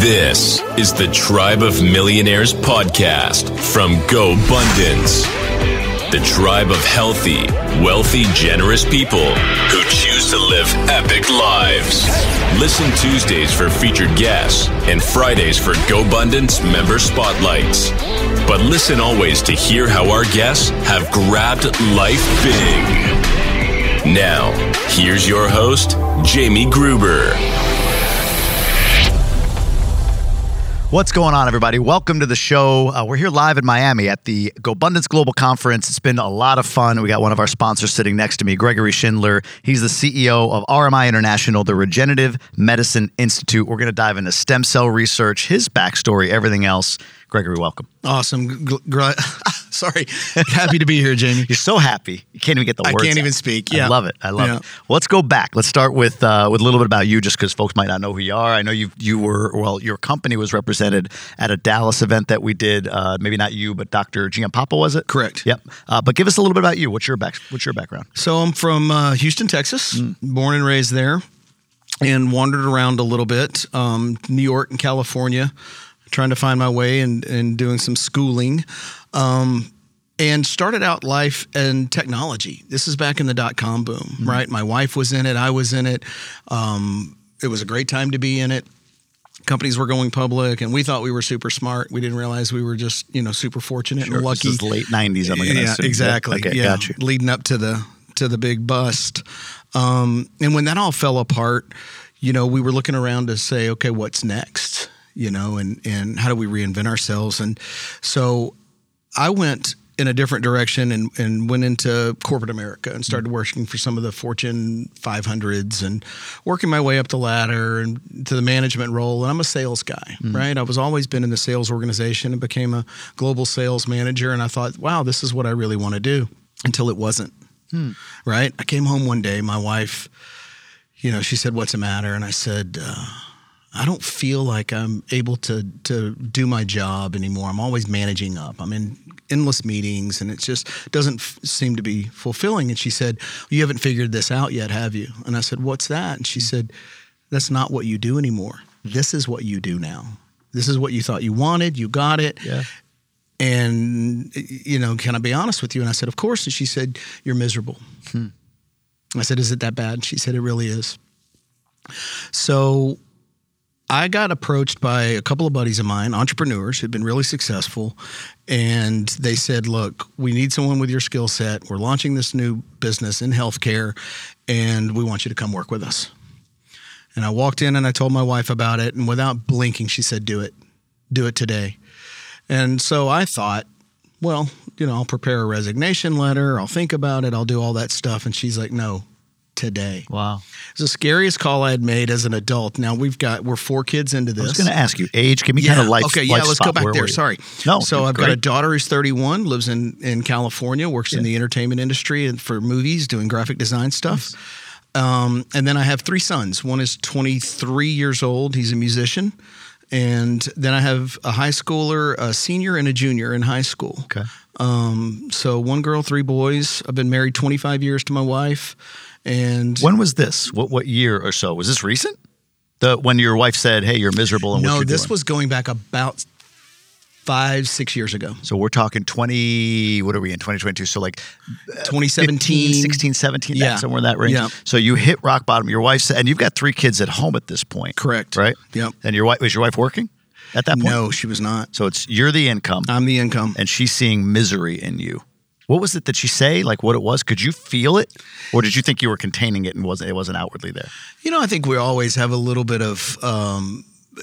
This is the Tribe of Millionaires podcast from Go GoBundance. The tribe of healthy, wealthy, generous people who choose to live epic lives. Listen Tuesdays for featured guests and Fridays for Go GoBundance member spotlights. But listen always to hear how our guests have grabbed life big. Now, here's your host, Jamie Gruber. What's going on, everybody? Welcome to the show. Uh, we're here live in Miami at the GoBundance Global Conference. It's been a lot of fun. We got one of our sponsors sitting next to me, Gregory Schindler. He's the CEO of RMI International, the Regenerative Medicine Institute. We're going to dive into stem cell research, his backstory, everything else. Gregory, welcome. Awesome. Gl- gr- Sorry. Happy to be here, Jamie. You're so happy. You can't even get the I words. can't out. even speak. Yeah. I love it. I love Yeah. it. Well, let's go back. Let's start with uh, with a little bit about you, just because folks might not know who you are. I know you you were well, your company was represented at a Dallas event that we did. Uh, maybe not you, but Dr. Giampapa was it? Correct. Yep. Uh, but give us a little bit about you. What's your back? What's your background? So I'm from uh, Houston, Texas, Mm. born and raised there, and wandered around a little bit, um, New York and California, trying to find my way and, and doing some schooling. Um, and started out life in technology. This is back in the dot com boom, Mm-hmm. right? My wife was in it, I was in it. Um, it was a great time to be in it. Companies were going public, and we thought we were super smart. We didn't realize we were just, you know, super fortunate and lucky. This is late '90s. I'm gonna yeah, assume. exactly. Okay, yeah, got you. leading up to the to the big bust. Um, and when that all fell apart, you know, we were looking around to say, okay, what's next? You know, and and how do we reinvent ourselves? And so I went in a different direction and, and went into corporate America and started mm-hmm. working for some of the Fortune 500s and working my way up the ladder and to the management role. And I'm a sales guy, mm-hmm. right? I was always been in the sales organization and became a global sales manager. And I thought, wow, this is what I really want to do until it wasn't, hmm. right? I came home one day, my wife, you know, she said, what's the matter? And I said, uh, I don't feel like I'm able to to do my job anymore. I'm always managing up. I'm in endless meetings, and it just doesn't f- seem to be fulfilling. And she said, "You haven't figured this out yet, have you?" And I said, "What's that?" And she said, "That's not what you do anymore. This is what you do now. This is what you thought you wanted. You got it." Yeah. And you know, can I be honest with you? And I said, "Of course." And she said, "You're miserable." Hmm. I said, "Is it that bad?" And she said, "It really is." So I got approached by a couple of buddies of mine, entrepreneurs who'd been really successful, and they said, "Look, we need someone with your skill set. We're launching this new business in healthcare, and we want you to come work with us." And I walked in and I told my wife about it, and without blinking, she said, "Do it, do it today." And so I thought, well, you know, I'll prepare a resignation letter, I'll think about it, I'll do all that stuff. And she's like, "No, today." Wow. It's the scariest call I had made as an adult. Now we've got we're four kids into this. I was going to ask you age. Give me kind of life. Okay, yeah, life let's spot. go back Where there. Sorry. No, So I've got a daughter who's 31, lives in in California, works in the entertainment industry and for movies, doing graphic design stuff. Um, and then I have three sons. One is 23 years old. He's a musician. And then I have a high schooler, a senior, and a junior in high school. Okay. Um, so one girl, three boys. I've been married 25 years to my wife. And When was this? What what year or so? Was this recent? The when your wife said, "Hey, you're miserable," and what no, this doing? was going back about five, six years ago. So we're talking 20, what are we in 2022? So like uh, 2017, 15, 16, 17, Yeah. somewhere in that range. Yeah. So you hit rock bottom. Your wife said, and you've got three kids at home at this point. Correct. Right? Yep. And your wife, was your wife working at that point? No, she was not. So it's, you're the income I'm the income. and she's seeing misery in you. What was it that she say? Like what it was? Could you feel it? Or did you think you were containing it and wasn't, it wasn't outwardly there? You know, I think we always have a little bit of, um, eh,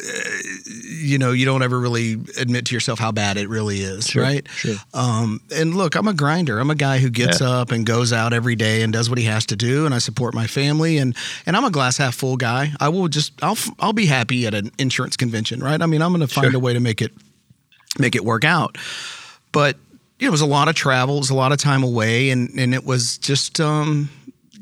you know, you don't ever really admit to yourself how bad it really is, right? sure. Um, and look, I'm a grinder. I'm a guy who gets Yeah. up and goes out every day and does what he has to do, and I support my family. and And I'm a glass half full guy. I will just, I'll, I'll be happy at an insurance convention, right? I mean, I'm going to find Sure. a way to make it, make it work out. But it was a lot of travel, it was a lot of time away, and and it was just. Um,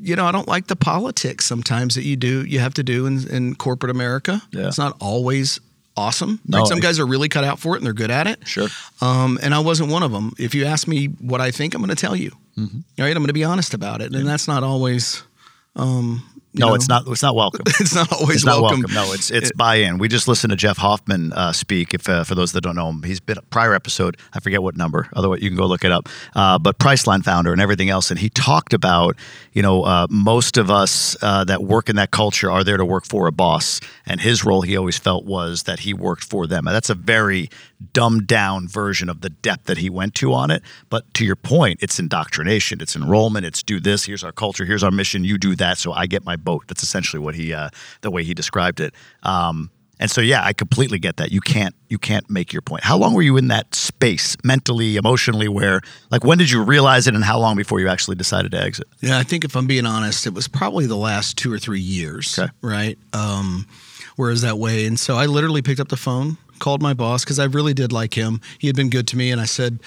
you know, I don't like the politics sometimes that you do, you have to do in, in corporate America. Yeah. It's not always awesome. No, right? Some guys are really cut out for it and they're good at it. Sure. Um, and I wasn't one of them. If you ask me what I think, I'm going to tell you. Mm-hmm. All right, I'm going to be honest about it, and that's not always um, No, know? it's not. It's not welcome. It's not always It's not welcome. welcome. No, it's it's buy-in. We just listened to Jeff Hoffman uh, speak. If uh, for those that don't know him, he's been a prior episode. I forget what number. Otherwise, you can go look it up. Uh, but Priceline founder and everything else, and he talked about you know uh, most of us uh, that work in that culture are there to work for a boss, and his role he always felt was that he worked for them. And that's a very dumbed down version of the depth that he went to on it. But to your point, it's indoctrination, it's enrollment, it's do this. Here's our culture. Here's our mission. You do that, so I get my boat. That's essentially what he, uh, the way he described it. Um, and so, yeah, I completely get that. You can't, you can't make your point. How long were you in that space, mentally, emotionally? Where, like, when did you realize it, and how long before you actually decided to exit? Yeah, I think if I'm being honest, it was probably the last two or three years. Okay. Right. Um, whereas that way, and so I literally picked up the phone, called my boss because I really did like him. He had been good to me, and I said,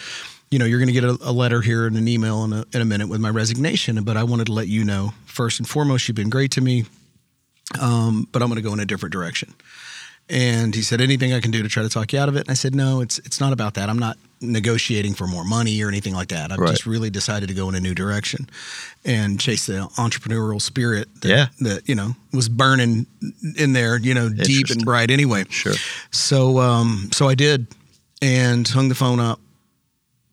you know, you're going to get a, a letter here and an email in a, in a minute with my resignation, but I wanted to let you know first and foremost, you've been great to me, um, but I'm going to go in a different direction. And he said, anything I can do to try to talk you out of it? And I said, no, it's it's not about that. I'm not negotiating for more money or anything like that. I've Right. just really decided to go in a new direction and chase the entrepreneurial spirit that, Yeah. that you know was burning in there, you know, deep and bright anyway. Sure. So um so I did and hung the phone up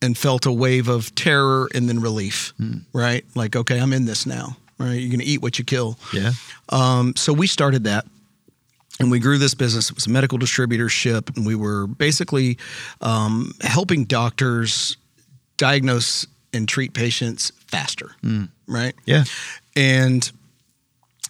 and felt a wave of terror and then relief. Right? Like, okay, I'm in this now. Right? You're gonna eat what you kill. Yeah. Um, so we started that and we grew this business. It was a medical distributorship, and we were basically um, helping doctors diagnose and treat patients faster, right? Yeah. And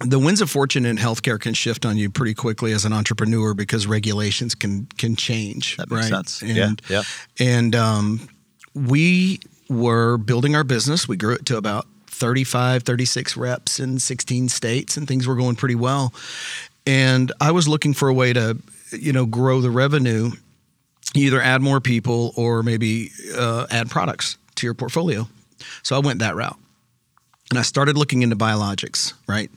the winds of fortune in healthcare can shift on you pretty quickly as an entrepreneur because regulations can can change. That makes right? sense. And, Yeah, yeah. And um, we were building our business. We grew it to about 35, 36 reps in 16 states, and things were going pretty well. And I was looking for a way to, you know, grow the revenue, either add more people or maybe uh, add products to your portfolio. So I went that route. And I started looking into biologics, right?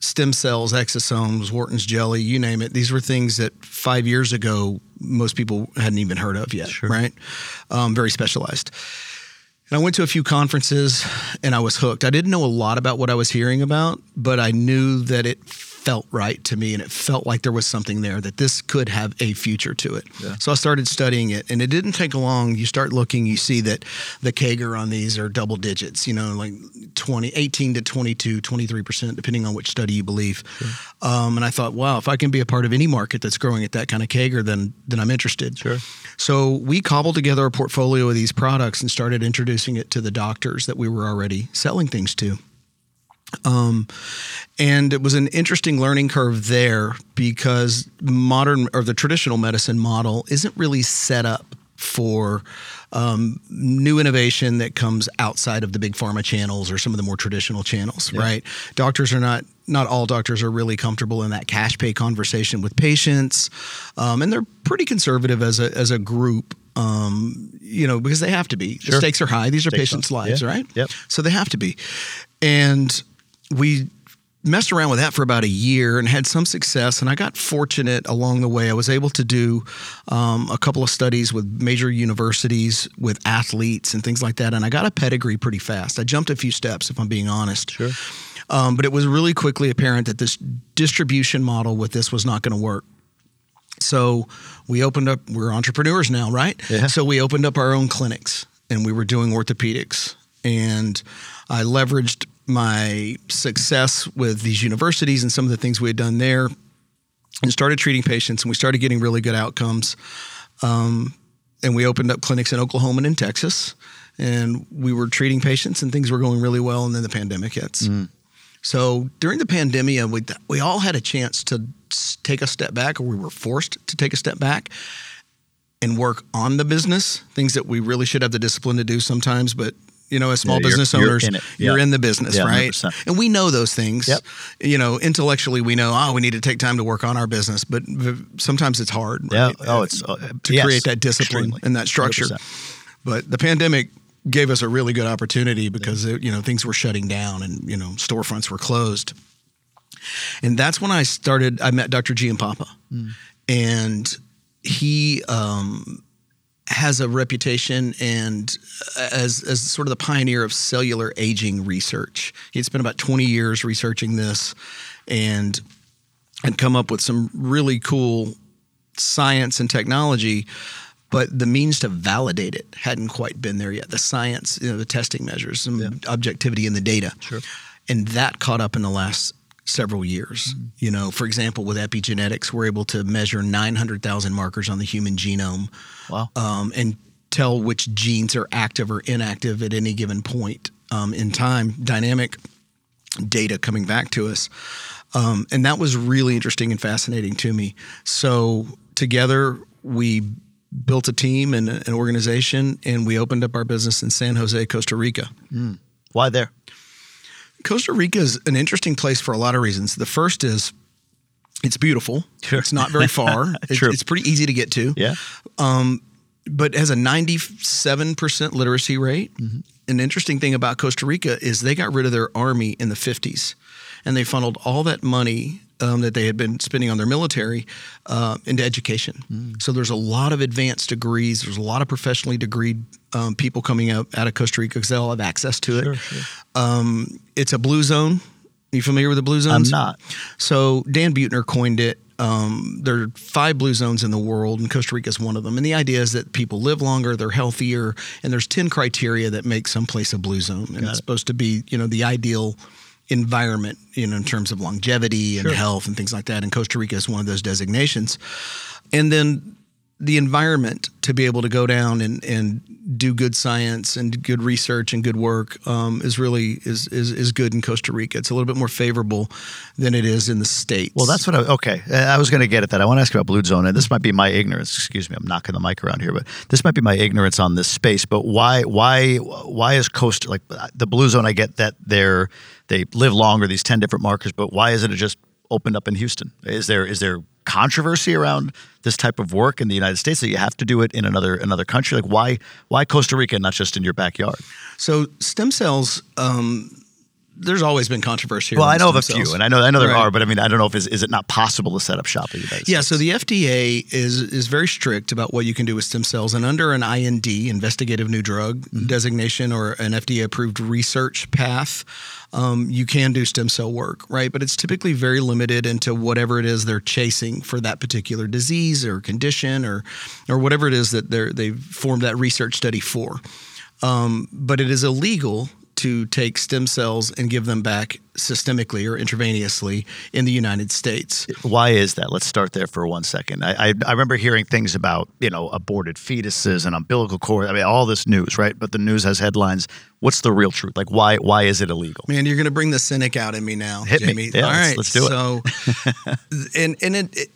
Stem cells, exosomes, Wharton's jelly, you name it. These were things that five years ago most people hadn't even heard of yet, right? Um, very specialized. And I went to a few conferences and I was hooked. I didn't know a lot about what I was hearing about, but I knew that it felt right to me and it felt like there was something there that this could have a future to it. So I started studying it and it didn't take long. You start looking, you see that the CAGR on these are double digits, you know, like 20, 18 to 22, 23%, depending on which study you believe. Um, and I thought, wow, if I can be a part of any market that's growing at that kind of CAGR, then, then I'm interested. Sure. So we cobbled together a portfolio of these products and started introducing it to the doctors that we were already selling things to. Um, and it was an interesting learning curve there because modern or the traditional medicine model isn't really set up for um, new innovation that comes outside of the big pharma channels or some of the more traditional channels, right? Doctors are not not all doctors are really comfortable in that cash pay conversation with patients, um, and they're pretty conservative as a as a group. Um, you know, because they have to be. The stakes are high. These are Stakes patients' lives, yeah. right? Yep. So they have to be. And we messed around with that for about a year and had some success. And I got fortunate along the way. I was able to do um, a couple of studies with major universities, with athletes and things like that. And I got a pedigree pretty fast. I jumped a few steps, if I'm being honest. Sure. Um, but it was really quickly apparent that this distribution model with this was not going to work. So we opened up, we're entrepreneurs now, right? Yeah. So we opened up our own clinics and we were doing orthopedics. And I leveraged my success with these universities and some of the things we had done there and started treating patients and we started getting really good outcomes. Um, and we opened up clinics in Oklahoma and in Texas. And we were treating patients and things were going really well. And then the pandemic hits. So during the pandemic, we, we all had a chance to take a step back, or we were forced to take a step back and work on the business, things that we really should have the discipline to do sometimes. But, you know, as small Yeah, you're- business you're owners, in you're Yeah. in the business, Yeah, right? 100%. And we know those things. Yep. You know, intellectually, we know, oh, we need to take time to work on our business, but sometimes it's hard. Yeah. right? Oh, it's uh, to yes, create that discipline extremely. and that structure. 100%. But the pandemic gave us a really good opportunity because it, you know things were shutting down and you know storefronts were closed. And that's when I started. I met Dr. Giampapa, and Papa, and he um, has a reputation and uh, as as sort of the pioneer of cellular aging research. He had spent about 20 years researching this and and come up with some really cool science and technology but the means to validate it hadn't quite been there yet. The science, you know, the testing measures, some yeah. objectivity in the data. Sure. And that caught up in the last several years. Mm-hmm. You know, for example, with epigenetics, we're able to measure 900,000 markers on the human genome. Wow. Um, and tell which genes are active or inactive at any given point um, in time. Dynamic data coming back to us. Um, and that was really interesting and fascinating to me. So together we built a team and an organization, and we opened up our business in San Jose, Costa Rica. Mm. Why there? Costa Rica is an interesting place for a lot of reasons. The first is it's beautiful. Sure. It's not very far. it's, it's pretty easy to get to. Yeah. Um, but it has a 97% literacy rate. Mm-hmm. An interesting thing about Costa Rica is they got rid of their army in the 50s and they funneled all that money um, that they had been spending on their military uh, into education. Mm. So there's a lot of advanced degrees. There's a lot of professionally degreed um, people coming out, out of Costa Rica because they all have access to it. Sure, sure. Um, it's a blue zone. You familiar with the blue zones? I'm not. So Dan Buettner coined it. Um, there are five blue zones in the world, and Costa Rica is one of them. And the idea is that people live longer, they're healthier, and there's ten criteria that make some place a blue zone. And Got it's it. supposed to be, you know, the ideal environment, you know, in terms of longevity and Sure. health and things like that. And Costa Rica is one of those designations. And then the environment to be able to go down and, and do good science and good research and good work um, is really is, is is good in Costa Rica. It's a little bit more favorable than it is in the states. Well, that's what I okay. I was going to get at that. I want to ask about Blue Zone, and this might be my ignorance. Excuse me, I'm knocking the mic around here, but this might be my ignorance on this space. But why, why, why is Costa like the Blue Zone? I get that they're they live longer, these ten different markers, but why isn't it just opened up in Houston? Is there is there controversy around this type of work in the United States that you have to do it in another another country? Like why why Costa Rica, not just in your backyard? so stem cells. Um, there's always been controversy. Well, I know of a few, and I know I know there Right. are, but I mean I don't know if is, is it not possible to set up shop in the United Yeah, States? so the FDA is is very strict about what you can do with stem cells, and under an IND, investigative new drug Mm-hmm. designation, or an FDA approved research path, um, you can do stem cell work, right? But it's typically very limited into whatever it is they're chasing for that particular disease or condition, or or whatever it is that they're they've formed that research study for. Um, but it is illegal to take stem cells and give them back systemically or intravenously in the United States. Why is that? Let's start there for one second. I, I, I remember hearing things about you know aborted fetuses and umbilical cord. I mean, all this news, right? But the news has headlines. What's the real truth? Like, why why is it illegal? Man, you're going to bring the cynic out in me now, Hit me. Yeah, All let's- right, let's do it. So, and and it, it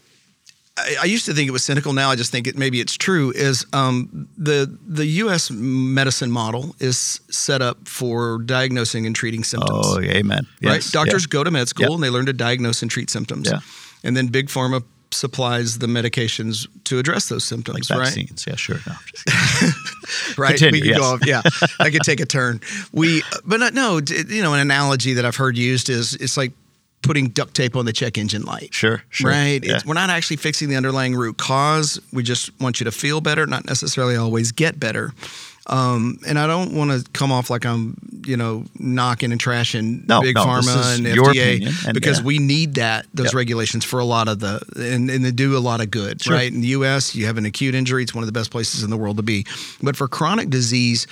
I, I used to think it was cynical. Now I just think it maybe it's true. Is um, the the U.S. medicine model is set up for diagnosing and treating symptoms. Oh, amen. right? Doctors Yeah. go to med school and they learn to diagnose and treat symptoms. Yeah. And then big pharma supplies the medications to address those symptoms, like right? vaccines. Yeah, sure. No, I'm just kidding. right? Continue, we could yes. go off. Yeah, I could take a turn. We, but not, no, you know, an analogy that I've heard used is it's like putting duct tape on the check engine light. Sure, sure. Right. Yeah. It's, we're not actually fixing the underlying root cause. We just want you to feel better, not necessarily always get better. Um, and I don't want to come off like I'm, you know, knocking and trashing No, big no, pharma and FDA and because yeah. we need that those Yep. regulations for a lot of the and, and they do a lot of good, Sure. right? In the U.S., you have an acute injury; it's one of the best places in the world to be. But for chronic disease,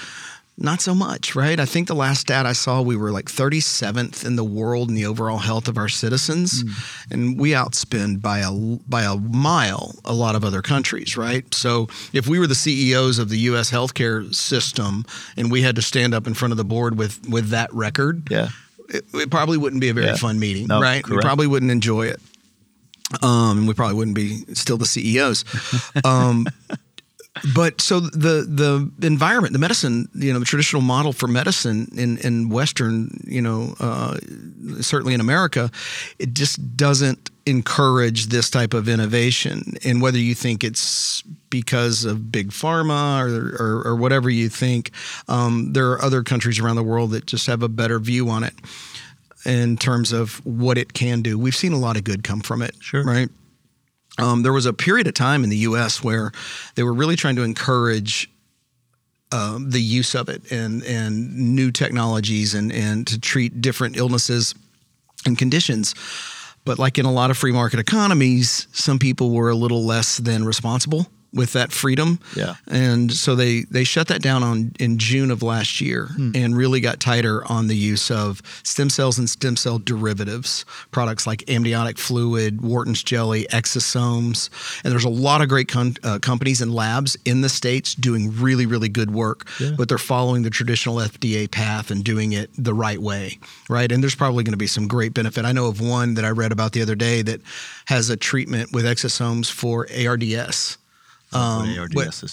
not so much, right? I think the last stat I saw, we were like 37th in the world in the overall health of our citizens, and we outspend by a by a mile a lot of other countries, right? So if we were the CEOs of the U.S. healthcare system and we had to stand up in front of the board with with that record, Yeah. it, it probably wouldn't be a very Yeah. fun meeting, No, right? We probably wouldn't enjoy it. Um, we probably wouldn't be still the CEOs. Um, but so the the environment, the medicine, you know, the traditional model for medicine in in Western, you know, uh, certainly in America, it just doesn't encourage this type of innovation. And whether you think it's because of big pharma or or, or whatever you think, um, there are other countries around the world that just have a better view on it in terms of what it can do. We've seen a lot of good come from it, Sure. right? Um, there was a period of time in the U.S. where they were really trying to encourage um, the use of it and and new technologies and and to treat different illnesses and conditions. But like in a lot of free market economies, some people were a little less than responsible with that freedom. Yeah. And so they they shut that down on in June of last year and really got tighter on the use of stem cells and stem cell derivatives, products like amniotic fluid, Wharton's jelly, exosomes. And there's a lot of great con- uh, companies and labs in the states doing really really good work, but they're following the traditional FDA path and doing it the right way, right? And there's probably going to be some great benefit. I know of one that I read about the other day that has a treatment with exosomes for ARDS Um,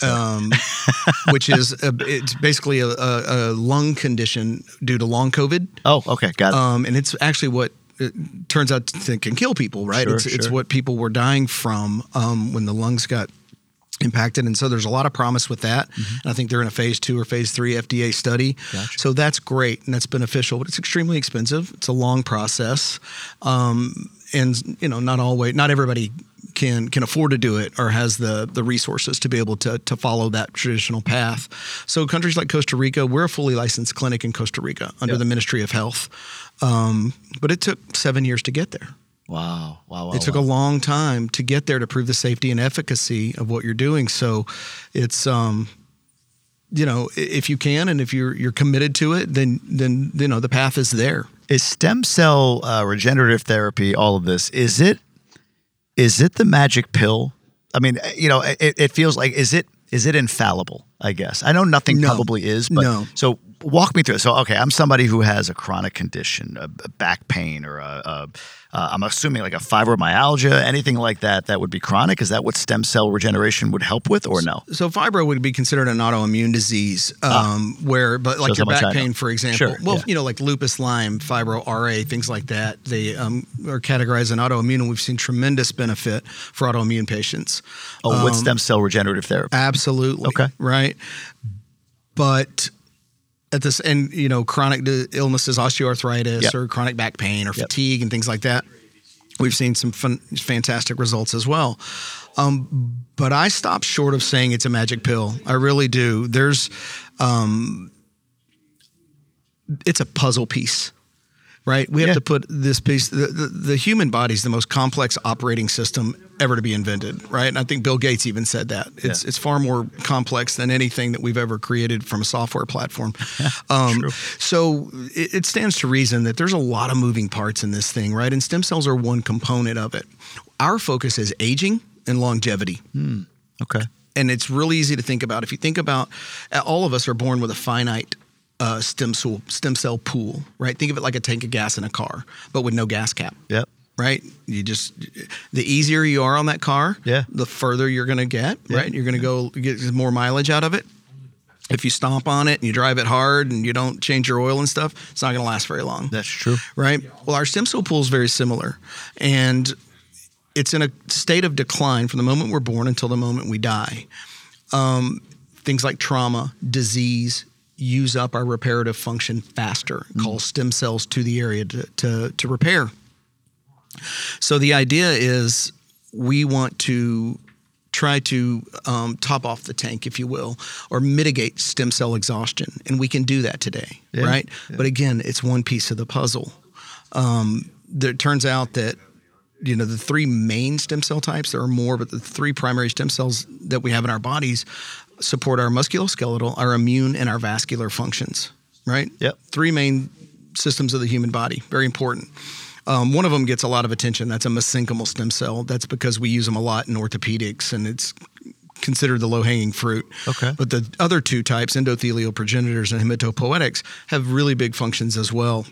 um, which is a, it's basically a, a, a lung condition due to long COVID, oh, okay, got it. um, and it's actually what it turns out to can kill people. Right? Sure, it's it's what people were dying from um, when the lungs got impacted, and so there's a lot of promise with that. And I think they're in a phase two or phase three FDA study. Mm-hmm. Gotcha. So that's great and that's beneficial, but it's extremely expensive. It's a long process, um, and you know, not always, not everybody can can afford to do it or has the the resources to be able to to follow that traditional path. So countries like Costa Rica, we're a fully licensed clinic in Costa Rica under Yeah. the Ministry of Health, um, but it took seven years to get there. wow, wow, wow. It took wow. a long time to get there to prove the safety and efficacy of what you're doing. So it's um you know, if you can and if you're you're committed to it, then then you know the path is there. is stem cell uh, regenerative therapy all of this is it is it the magic pill i mean uh, you know it, it feels like is it is it infallible i guess i know nothing No. probably is but No. so walk me through it so okay i'm somebody who has a chronic condition a, a back pain or a, a uh, i'm assuming like a fibromyalgia anything like that that would be chronic is that what stem cell regeneration would help with or no So fibro would be considered an autoimmune disease, um, where but like your how much I back pain, for example. Sure, well, yeah. you know, like lupus, Lyme, fibro, RA, things like that. They um, are categorized in autoimmune, and we've seen tremendous benefit for autoimmune patients. oh with stem cell regenerative therapy Absolutely. Okay. Right. But at this, and you know, chronic illnesses, osteoarthritis, Yep. or chronic back pain, or Yep. fatigue, and things like that, we've seen some fun, fantastic results as well. Um, but I stop short of saying it's a magic pill. I really do. There's, um, it's a puzzle piece. Right, we have Yeah. to put this piece. The, the, the human body is the most complex operating system ever to be invented. Right, and I think Bill Gates even said that it's Yeah. it's far more complex than anything that we've ever created from a software platform. um, so it, it stands to reason that there's a lot of moving parts in this thing, right? And stem cells are one component of it. Our focus is aging and longevity okay and it's really easy to think about. If you think about, uh, all of us are born with a finite uh, stem cell stem cell pool, right? Think of it like a tank of gas in a car, but with no gas cap. yep Right, you just the easier you are on that car, Yeah. the further you're going to get. Right, you're going to go get more mileage out of it. If you stomp on it and you drive it hard and you don't change your oil and stuff, it's not going to last very long that's true right? Well, our stem cell pool is very similar, and it's in a state of decline from the moment we're born until the moment we die. Um, things like trauma, disease use up our reparative function faster. Call stem cells to the area to, to, to repair. So the idea is we want to try to um, top off the tank, if you will, or mitigate stem cell exhaustion, and we can do that today, Yeah, right? But again, it's one piece of the puzzle. Um, there, it turns out that you know the three main stem cell types there are more but the three primary stem cells that we have in our bodies support our musculoskeletal our immune and our vascular functions right Yep. three main systems of the human body very important um, one of them gets a lot of attention. That's a mesenchymal stem cell. That's because we use them a lot in orthopedics and it's considered the low-hanging fruit. Okay. but the other two types endothelial progenitors and hematopoietics, have really big functions as well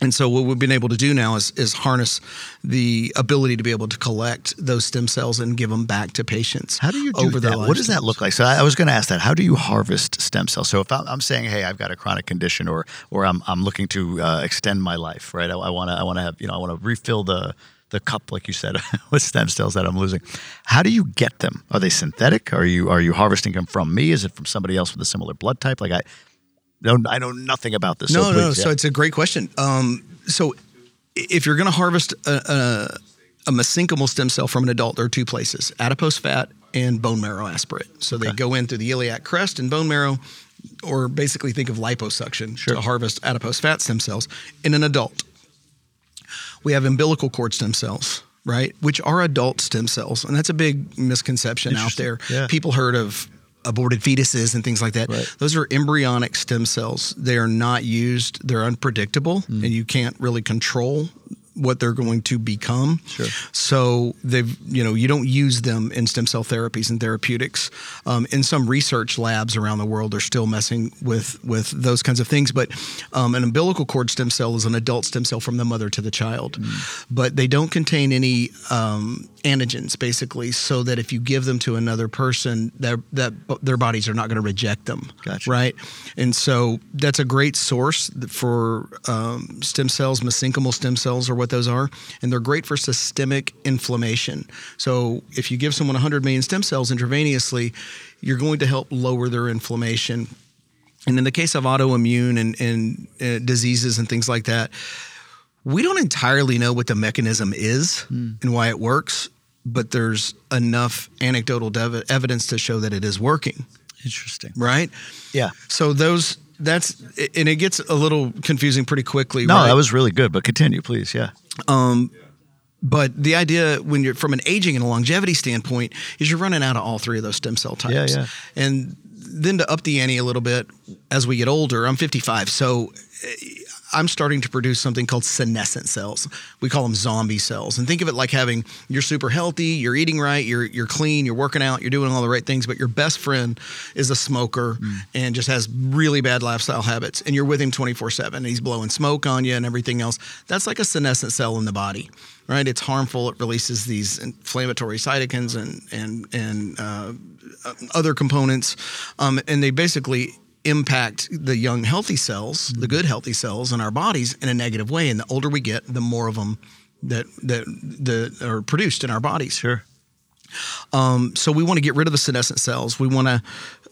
and so what we've been able to do now is, is harness the ability to be able to collect those stem cells and give them back to patients. How do you do over that? What does that look like? So I, I was going to ask that. How do you harvest stem cells? So if I'm, I'm saying, hey, I've got a chronic condition, or or I'm I'm looking to uh, extend my life, right? I want to I want to have you know I want to refill the the cup, like you said, with stem cells that I'm losing. How do you get them? Are they synthetic? Are you are you harvesting them from me? Is it from somebody else with a similar blood type? Like I don't I know nothing about this. No, so no. please, So it's a great question. Um, so if you're going to harvest a, a, a mesenchymal stem cell from an adult, there are two places: adipose fat and bone marrow aspirate. So they go in through the iliac crest and bone marrow, or basically think of liposuction to harvest adipose fat stem cells in an adult. We have umbilical cord stem cells, right, which are adult stem cells, and that's a big misconception out there. Yeah. People heard of aborted fetuses and things like that. Right. Those are embryonic stem cells. They are not used. They're unpredictable, Mm. and you can't really control what they're going to become. Sure. So they've, you know, you don't use them in stem cell therapies and therapeutics. Um, in some research labs around the world, they're still messing with with those kinds of things. But um, an umbilical cord stem cell is an adult stem cell from the mother to the child, but they don't contain any um, antigens, basically, so that if you give them to another person, that that their bodies are not going to reject them. Gotcha. Right, and so that's a great source for um, stem cells, mesenchymal stem cells, or what those are, and they're great for systemic inflammation. So if you give someone 100 million stem cells intravenously, you're going to help lower their inflammation. And in the case of autoimmune and, and uh, diseases and things like that, we don't entirely know what the mechanism is and why it works, but there's enough anecdotal dev- evidence to show that it is working, Interesting. right? Yeah. So those that's and it gets a little confusing pretty quickly. No, right? that was really good, but continue, please. Yeah. Um But the idea, when you're from an aging and a longevity standpoint, is you're running out of all three of those stem cell types. Yeah, yeah. And then to up the ante a little bit as we get older, I'm 55, so eh, I'm starting to produce something called senescent cells. We call them zombie cells. And think of it like having you're super healthy, you're eating right, you're you're clean, you're working out, you're doing all the right things, but your best friend is a smoker and just has really bad lifestyle habits, and you're with him 24/7. And he's blowing smoke on you and everything else. That's like a senescent cell in the body. Right, it's harmful. It releases these inflammatory cytokines and and and uh, other components, um, and they basically impact the young healthy cells, the good healthy cells in our bodies in a negative way. And the older we get, the more of them that that that are produced in our bodies. Sure. Um, so we want to get rid of the senescent cells. We want to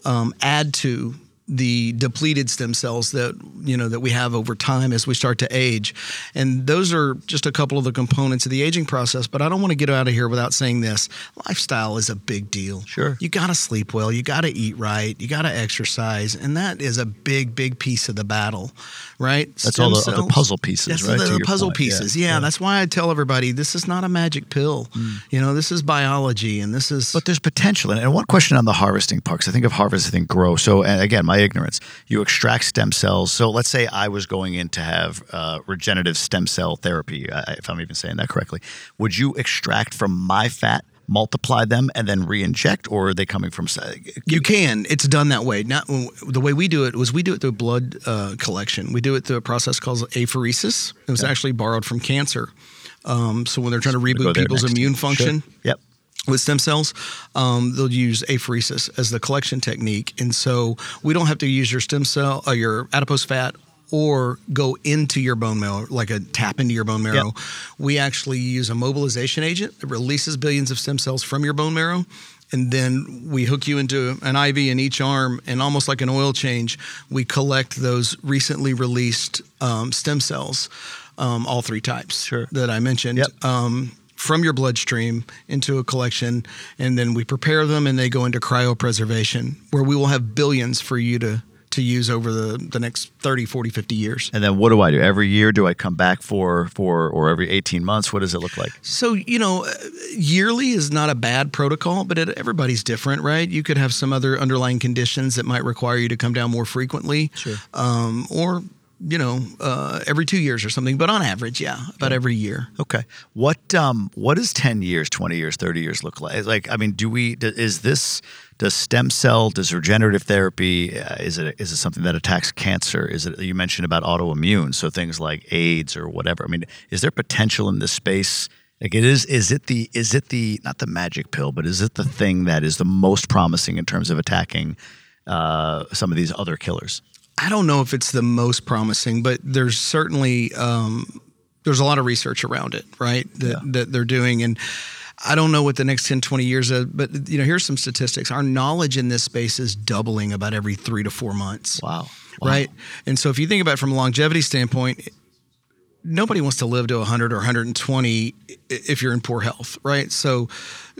um, add to the depleted stem cells that you know that we have over time as we start to age, and those are just a couple of the components of the aging process. But I don't want to get out of here without saying this: lifestyle is a big deal. Sure. you got to sleep well, you got to eat right, you got to exercise, and that is a big, big piece of the battle, right? That's all the Stem other puzzle pieces, That's right, The, the puzzle point. Pieces. Yeah, Yeah. that's why I tell everybody this is not a magic pill. Mm. You know, this is biology, and this is But there's potential. And and one question on the harvesting part, 'cause I think of harvesting grow. So, and again, my ignorance, you extract stem cells. So let's say I was going in to have uh, regenerative stem cell therapy, uh, if I'm even saying that correctly. Would you extract from my fat, multiply them, and then re-inject, or are they coming from? You can. It's done that way. Not the way we do it was we do it through blood uh, collection. We do it through a process called apheresis. It was actually borrowed from cancer. Um, so when they're trying to reboot people's immune Sure. function Yep. With stem cells, um, they'll use apheresis as the collection technique, and so we don't have to use your stem cell or your adipose fat or go into your bone marrow like a tap into your bone marrow. We actually use a mobilization agent that releases billions of stem cells from your bone marrow. And then we hook you into an IV in each arm, and almost like an oil change, we collect those recently released um, stem cells, um, all three types Sure. that I mentioned Yep. um, from your bloodstream into a collection, and then we prepare them and they go into cryopreservation, where we will have billions for you to to use over the, the next 30, 40, 50 years. And then what do I do? Every year, do I come back for for or every 18 months? What does it look like? So, you know, yearly is not a bad protocol, but it, everybody's different, right? You could have some other underlying conditions that might require you to come down more frequently. Sure. Um, or, you know, uh, every two years or something. But on average, yeah, about every year. Okay. What um what does 10 years, 20 years, 30 years look like? Like I mean, do we is this does stem cell does regenerative therapy uh, is it is it something that attacks cancer? Is it you mentioned about autoimmune, so things like AIDS or whatever. I mean, is there potential in this space? Like it is is it the is it the not the magic pill, but is it the thing that is the most promising in terms of attacking uh, some of these other killers? I don't know if it's the most promising, but there's certainly um, there's a lot of research around it, right? That that they're doing, and I don't know what the next 10, 20 years is, but you know, here's some statistics. Our knowledge in this space is doubling about every three to four months. Wow. Wow. Right. And so if you think about it from a longevity standpoint, nobody wants to live to 100 or 120 if you're in poor health, right? So,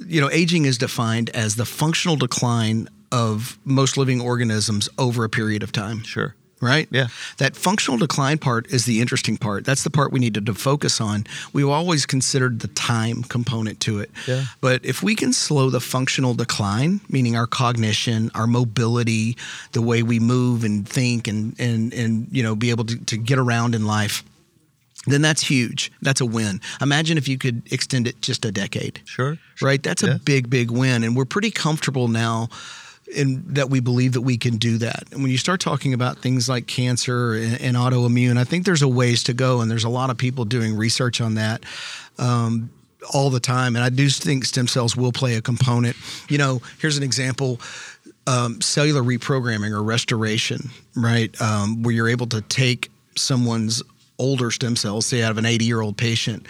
you know, aging is defined as the functional decline of most living organisms over a period of time. Sure. Right? Yeah. That functional decline part is the interesting part. That's the part we needed to focus on. We've always considered the time component to it. Yeah. But if we can slow the functional decline, meaning our cognition, our mobility, the way we move and think and and and you know, be able to, to get around in life, then that's huge. That's a win. Imagine if you could extend it just a decade. Sure. Right? That's Yeah. a big, big win. And we're pretty comfortable now in that we believe that we can do that. And when you start talking about things like cancer and, and autoimmune, I think there's a ways to go. And there's a lot of people doing research on that. Um, all the time. And I do think stem cells will play a component. You know, here's an example um, cellular reprogramming or restoration, right? Um, where you're able to take someone's older stem cells, say out of an 80 year old patient,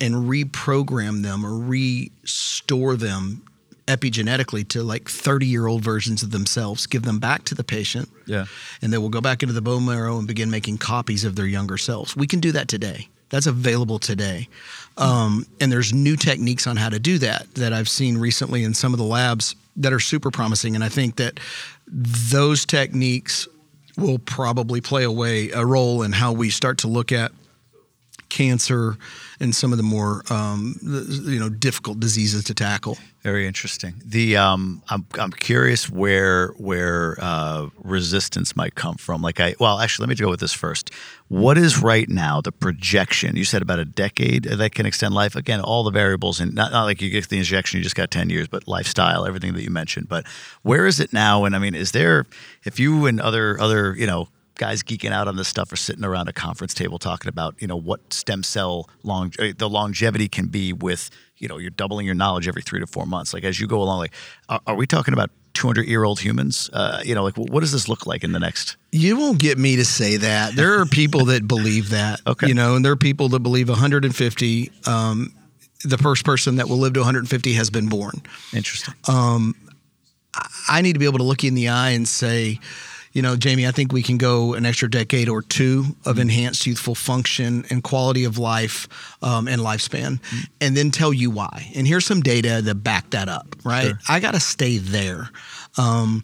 and reprogram them or restore them epigenetically to like 30 year old versions of themselves, give them back to the patient. Yeah. And they will go back into the bone marrow and begin making copies of their younger selves. We can do that today. That's available today. Um, and there's new techniques on how to do that that I've seen recently in some of the labs that are super promising. And I think that those techniques will probably play a a role in how we start to look at cancer and some of the more um, you know difficult diseases to tackle. Very interesting. The um, I'm I'm curious where where uh, resistance might come from. Like I well, actually, let me go with this first. What is right now the projection? You said about a decade that can extend life. Again, all the variables and not, not like you get the injection, you just got ten years, but lifestyle, everything that you mentioned. But where is it now? And I mean, is there if you and other other you know guys geeking out on this stuff are sitting around a conference table talking about you know what stem cell long uh, the longevity can be with you know you're doubling your knowledge every three to four months like as you go along like are, are we talking about 200 year old humans uh, you know like what does this look like in the next You won't get me to say that. There are people that believe that. Okay. You know, and there are people that believe 150. Um, the first person that will live to 150 has been born. interesting um, I need to be able to look you in the eye and say, you know, Jamie, I think we can go an extra decade or two of Mm-hmm. enhanced youthful function and quality of life um, and lifespan, Mm-hmm. and then tell you why. And here's some data that back that up, right? Sure. I got to stay there. Um,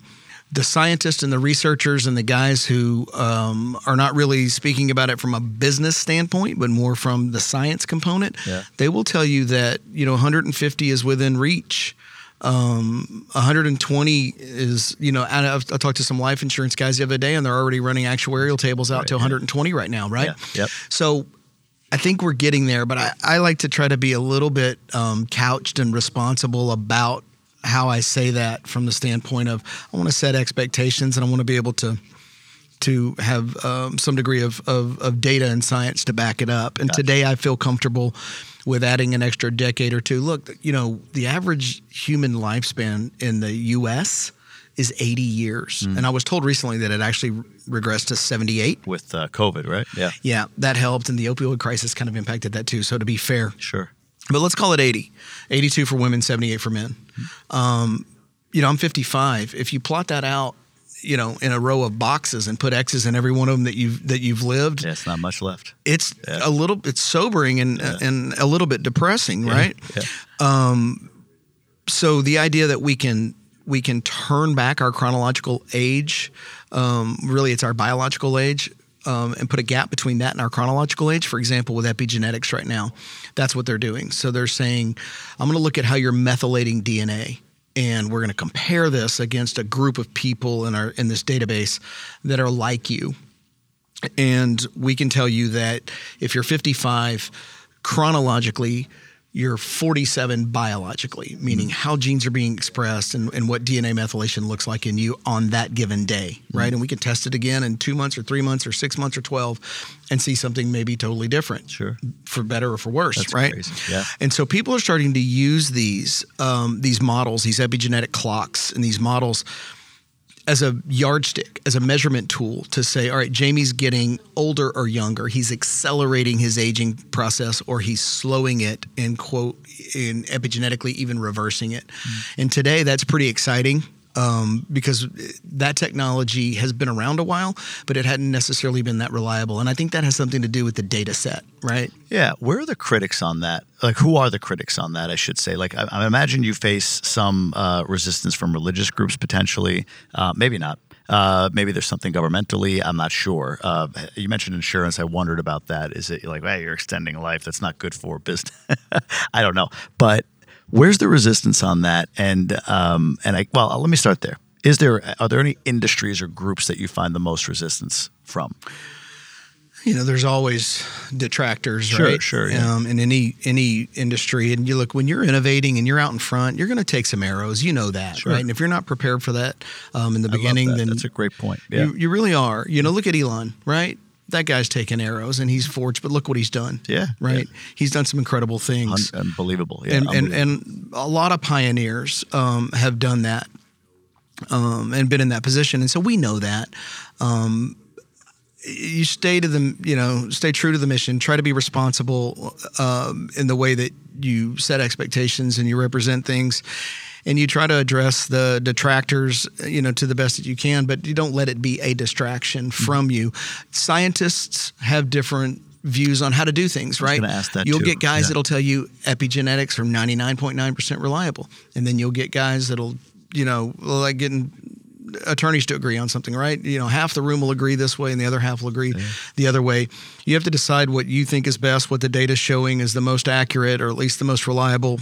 the scientists and the researchers and the guys who um, are not really speaking about it from a business standpoint, but more from the science component, Yeah. they will tell you that you know 150 is within reach. Um, 120 is you know. and I've, I talked to some life insurance guys the other day, and they're already running actuarial tables out Right, to yeah. 120 right now, right? Yeah, yep. So I think we're getting there, but I, I like to try to be a little bit um, couched and responsible about how I say that from the standpoint of I want to set expectations and I want to be able to to have um, some degree of, of, of data and science to back it up. And today I feel comfortable with adding an extra decade or two. Look, you know, the average human lifespan in the U.S. is 80 years. And I was told recently that it actually regressed to 78. with uh, covid right yeah Yeah, that helped. And the opioid crisis kind of impacted that too. So to be fair, sure but let's call it 80 82 for women 78 for men um, you know i'm 55 if you plot that out you know in a row of boxes and put x's in every one of them that you've that you've lived. Yeah it's not much left. It's a little it's sobering and and a little bit depressing right? Yeah. Um, so the idea that we can we can turn back our chronological age um, really it's our biological age um, and put a gap between that and our chronological age for example with epigenetics right now that's what they're doing. So they're saying i'm going to look at how you're methylating dna and we're going to compare this against a group of people in our in this database that are like you. And we can tell you that if you're 55 chronologically you're 47 biologically meaning how genes are being expressed and, and what dna methylation looks like in you on that given day right and we can test it again in two months or three months or six months or 12 and see something maybe totally different Sure. for better or for worse That's right crazy. Yeah. and so people are starting to use these um, these models these epigenetic clocks and these models as a yardstick, as a measurement tool to say, all right, Jamie's getting older or younger. He's accelerating his aging process or he's slowing it and quote in epigenetically even reversing it. Mm. And today that's pretty exciting. Um, because that technology has been around a while, but it hadn't necessarily been that reliable. And I think that has something to do with the data set, right? Yeah. Where are the critics on that? Like, who are the critics on that? I should say. Like, I, I imagine you face some uh, resistance from religious groups potentially. Uh, maybe not. Uh, maybe there's something governmentally. I'm not sure. Uh, you mentioned insurance. I wondered about that. Is it like, hey, you're extending life? That's not good for business. I don't know. But where's the resistance on that? And um, and I well, let me start there. Is there are there any industries or groups that you find the most resistance from? you know, there's always detractors, Sure, right? sure, yeah. Um, in any any industry, and you look when you're innovating and you're out in front, you're going to take some arrows. You know that, Sure. right? And if you're not prepared for that um, in the I beginning, that. then that's a great point. Yeah. you, you really are. You know, look at Elon, right? That guy's taking arrows and he's forged, but look what he's done. Yeah, right. He's done some incredible things, Un- unbelievable. Yeah, and, and unbelievable. and a lot of pioneers um, have done that um, and been in that position, and so we know that. Um, you stay to the you know stay true to the mission. Try to be responsible um, in the way that you set expectations and you represent things. And you try to address the detractors, you know, to the best that you can, but you don't let it be a distraction Mm-hmm. from you. Scientists have different views on how to do things, right? gonna ask that You'll too. get guys Yeah. that'll tell you epigenetics are 99.9% reliable. And then you'll get guys that'll, you know, like getting attorneys to agree on something, right? You know, half the room will agree this way and the other half will agree the other way. You have to decide what you think is best, what the data's showing is the most accurate or at least the most reliable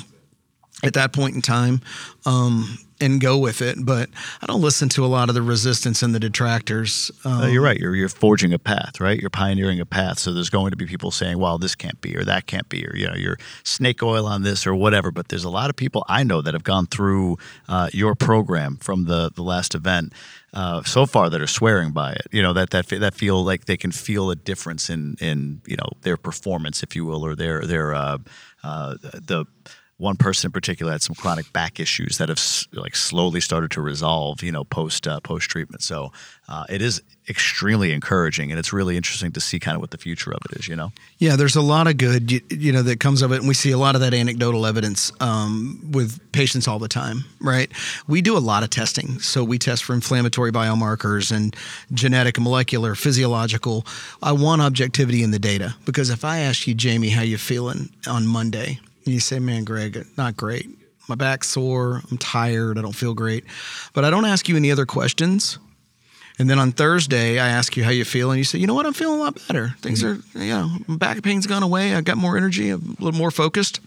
at that point in time. Um, and go with it, but I don't listen to a lot of the resistance and the detractors. Um, Uh, you're right. You're you're forging a path, right? You're pioneering a path. So there's going to be people saying, "Well, this can't be, or that can't be, or you know, you're snake oil on this, or whatever." But there's a lot of people I know that have gone through uh, your program from the the last event uh, so far that are swearing by it. You know that that that feel like they can feel a difference in in you know their performance, if you will, or their their uh, uh, the one person in particular had some chronic back issues that have like slowly started to resolve, you know, post uh, post treatment. So uh, it is extremely encouraging, and it's really interesting to see kind of what the future of it is. You know, Yeah, there's a lot of good, you, you know, that comes of it, and we see a lot of that anecdotal evidence um, with patients all the time, right? We do a lot of testing, so we test for inflammatory biomarkers and genetic, molecular, physiological. I want objectivity in the data because if I ask you, Jamie, how you feeling on Monday, and you say, "Man, Greg, not great. My back's sore. I'm tired. I don't feel great," but I don't ask you any other questions. And then on Thursday, I ask you how you feel, and you say, you know what, I'm feeling a lot better. Things mm-hmm. are, you know, my back pain's gone away. I got more energy, I'm a little more focused.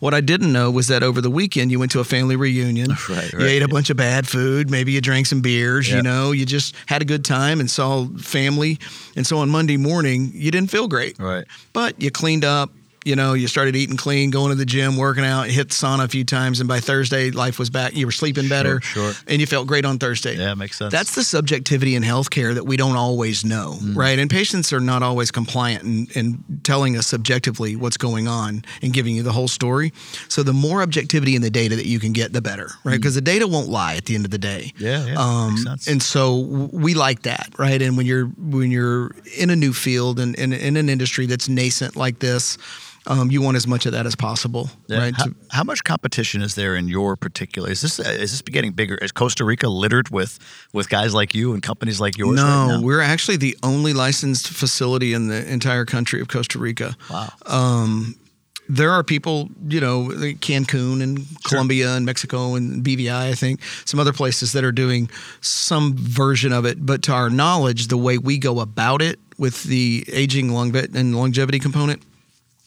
What I didn't know was that over the weekend you went to a family reunion. Right, You right. ate a bunch of bad food. Maybe you drank some beers. Yep. You know, you just had a good time and saw family. And so on Monday morning, you didn't feel great, right? but you cleaned up. You know, you started eating clean, going to the gym, working out, hit the sauna a few times, and by Thursday, life was back. You were sleeping better, sure. and you felt great on Thursday. Yeah, makes sense. That's the subjectivity in healthcare that we don't always know, Mm. right? And patients are not always compliant in, in telling us subjectively what's going on and giving you the whole story. So the more objectivity in the data that you can get, the better, right? Because the data won't lie at the end of the day. Mm. Yeah, yeah, Um, makes sense. and so we like that, right? And when you're when you're in a new field and in, in an industry that's nascent like this, um, you want as much of that as possible, Yeah. right? How, how much competition is there in your particular? Is this is this getting bigger? Is Costa Rica littered with with guys like you and companies like yours? no, right now? we're actually the only licensed facility in the entire country of Costa Rica. wow. Um, there are people, you know, Cancun and Colombia and Mexico and BVI, I think, some other places that are doing some version of it. But to our knowledge, the way we go about it with the aging longe- and longevity component,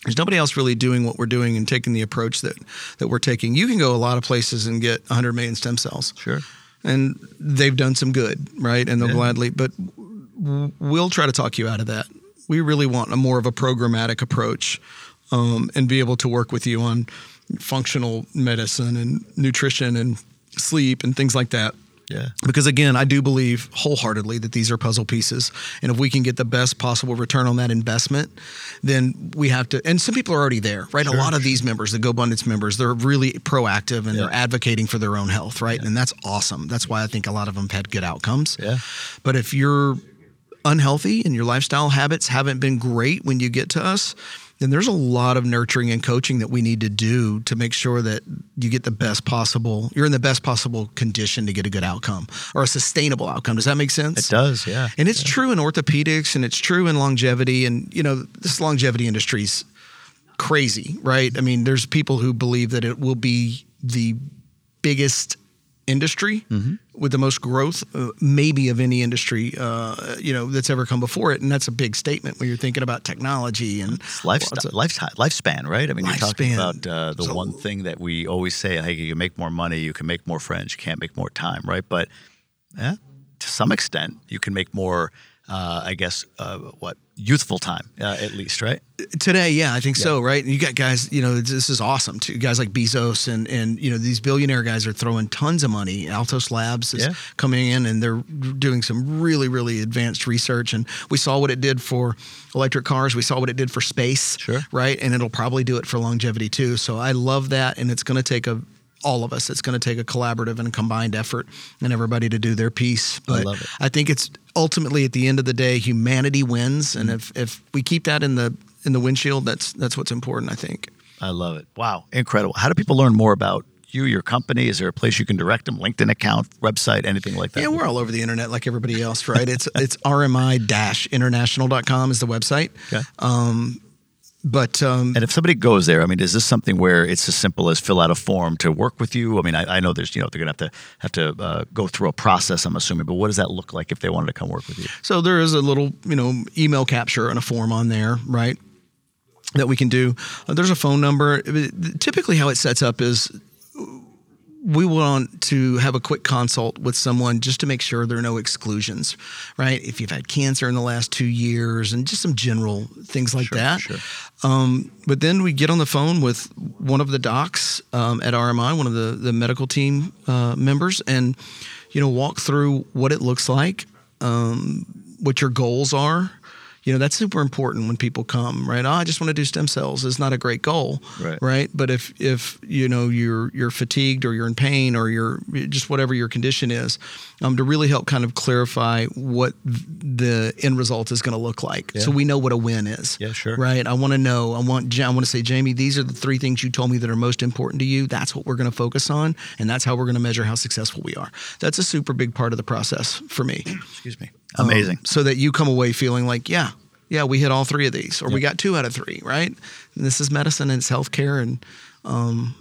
there's nobody else really doing what we're doing and taking the approach that, that we're taking. You can go a lot of places and get 100 million stem cells Sure. and they've done some good, right? And they'll Yeah. gladly, but we'll try to talk you out of that. We really want a more of a programmatic approach um, and be able to work with you on functional medicine and nutrition and sleep and things like that. Yeah. Because again, I do believe wholeheartedly that these are puzzle pieces. And if we can get the best possible return on that investment, then we have to. And some people are already there, right? a lot of these members, the GoBundance members, they're really proactive and Yeah. they're advocating for their own health, right? And that's awesome. That's why I think a lot of them have had good outcomes. Yeah. But if you're unhealthy and your lifestyle habits haven't been great when you get to us, then there's a lot of nurturing and coaching that we need to do to make sure that you get the best possible, you're in the best possible condition to get a good outcome or a sustainable outcome. Does that make sense? It does, yeah. And it's yeah. true in orthopedics and it's true in longevity. And, you know, this longevity industry's crazy, right? I mean, there's people who believe that it will be the biggest industry mm-hmm. With the most growth, uh, maybe of any industry, uh, you know, that's ever come before it. And that's a big statement when you're thinking about technology and lifestyle, lifestyle, lifespan, right? I mean, you're talking about uh, the so, one thing that we always say: hey, you can make more money, you can make more friends, you can't make more time, right? But yeah, to some extent, you can make more uh, I guess, uh, what youthful time uh, at least, right? Today, yeah, I think yeah. so, right? And you got guys, you know, this is awesome too. Guys like Bezos and and you know these billionaire guys are throwing tons of money. Altos Labs is yeah. coming in and they're doing some really really advanced research. And we saw what it did for electric cars. We saw what it did for space, sure, right? And it'll probably do it for longevity too. So I love that, and it's going to take a all of us. It's going to take a collaborative and combined effort and everybody to do their piece. But I love it. I think it's ultimately at the end of the day, humanity wins, and if if we keep that in the in the windshield, that's that's what's important. I think. I love it. Wow, incredible. How do people learn more about you, your company? Is there a place you can direct them? LinkedIn account, website, anything like that? Yeah, we're all over the internet like everybody else, right? It's it's rmi-international.com is the website. Okay. Um, but um, and if somebody goes there, I mean, is this something where it's as simple as fill out a form to work with you? I mean, I, I know there's you know they're gonna have to have to uh, go through a process. I'm assuming, but what does that look like if they wanted to come work with you? So there is a little you know email capture and a form on there, right? That we can do. Uh, there's a phone number. Typically, how it sets up is we want to have a quick consult with someone just to make sure there are no exclusions, right? If you've had cancer in the last two years and just some general things like sure, that. Sure. Um, but then we get on the phone with one of the docs um, at RMI, one of the, the medical team uh, members, and, you know, walk through what it looks like, um, what your goals are, you know that's super important when people come right? Oh, i just want to do stem cells is not a great goal right. right? But if if you know you're you're fatigued or you're in pain or you're just whatever your condition is um, to really help kind of clarify what the end result is going to look like. Yeah. so we know what a win is yeah sure. right? I want to know i want i want to say jamie these are the three things you told me that are most important to you. That's what we're going to focus on and that's how we're going to measure how successful we are. That's a super big part of the process for me. Excuse me Amazing. Um, so that you come away feeling like, yeah, yeah, we hit all three of these, or yep. we got two out of three, right? And this is medicine and it's healthcare, and um,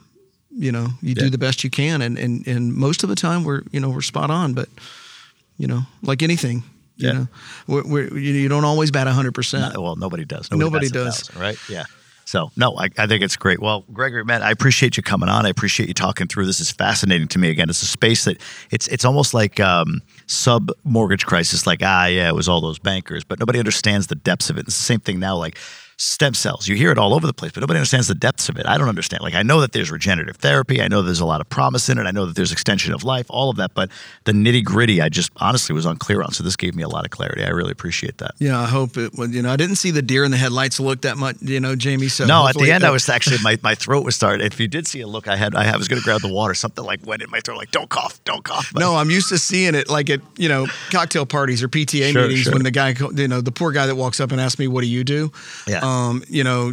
you know, you yep. do the best you can, and, and and most of the time we're you know we're spot on, but you know, like anything, you yeah. know, we're, we're, you don't always bat hundred percent. Well, nobody does. Nobody, nobody does, right? Yeah. So no, I, I, think it's great. Well, Gregory, man, I appreciate you coming on. I appreciate you talking through. This is fascinating to me. Again, it's a space that it's it's almost like um, sub mortgage crisis. Like ah, yeah, it was all those bankers, but nobody understands the depths of it. It's the same thing now. Like stem cells. You hear it all over the place, but nobody understands the depths of it. I don't understand. Like I know that there's regenerative therapy. I know there's a lot of promise in it. I know that there's extension of life, all of that. But the nitty gritty, I just honestly was unclear on. So this gave me a lot of clarity. I really appreciate that. Yeah, I hope it. Was you know, I didn't see the deer in the headlights look that much. You know, Jamie. So no, at the end, I was actually my, my throat was starting. If you did see a look, I had I was going to grab the water. Something like went in my throat. Like don't cough, don't cough. No, I'm used to seeing it like at you know cocktail parties or PTA sure, meetings sure. when the guy you know the poor guy that walks up and asks me what do you do. Yeah. Um, you know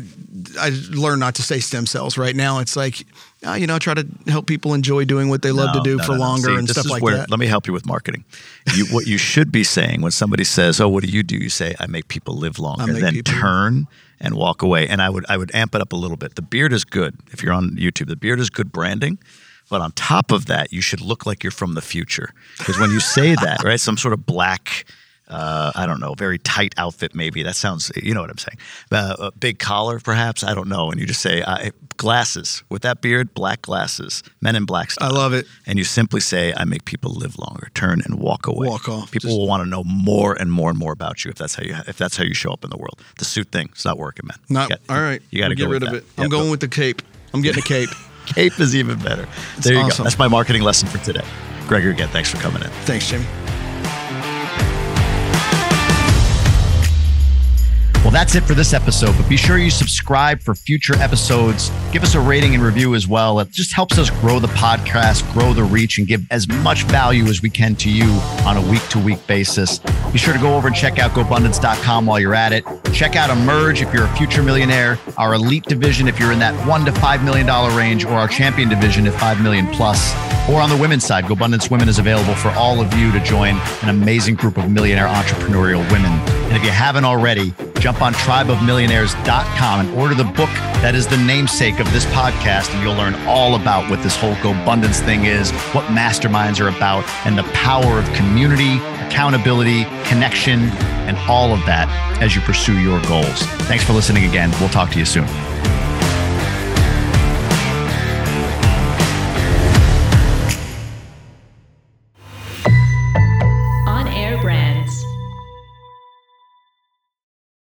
I learned not to say stem cells. Right now, it's like, uh, you know, I try to help people enjoy doing what they love no, to do no, for no, longer See, and stuff like where, that. Let me help you with marketing. You, what you should be saying when somebody says, "Oh, what do you do?" You say, "I make people live longer." And then people. turn and walk away. And I would I would amp it up a little bit. The beard is good. If you're on YouTube, the beard is good branding. But on top of that, you should look like you're from the future. Because when you say that, right, some sort of black uh, I don't know, very tight outfit, maybe. That sounds, you know what I'm saying. Uh, a big collar, perhaps. I don't know. And you just say, uh, glasses. With that beard, black glasses. Men in black style. I love it. And you simply say, I make people live longer. Turn and walk away. Walk off. People just... will want to know more and more and more about you if that's how you if that's how you show up in the world. The suit thing, it's not working, man. Not, got, all right. You got to get rid of that. it. I'm going with the cape. I'm getting a cape. cape is even better. It's there you awesome. go. That's my marketing lesson for today. Gregor, again, thanks for coming in. Thanks, Jimmy. Well, that's it for this episode, but be sure you subscribe for future episodes. Give us a rating and review as well. It just helps us grow the podcast, grow the reach, and give as much value as we can to you on a week to week basis. Be sure to go over and check out GoBundance.com while you're at it. Check out Emerge if you're a future millionaire, our elite division if you're in that one to five million dollar range, or our champion division at five million plus. Or on the women's side, GoBundance Women is available for all of you to join an amazing group of millionaire entrepreneurial women. And if you haven't already, jump on tribeofmillionaires.com and order the book that is the namesake of this podcast. And you'll learn all about what this whole GoBundance thing is, what masterminds are about, and the power of community, accountability, connection, and all of that as you pursue your goals. Thanks for listening again. We'll talk to you soon.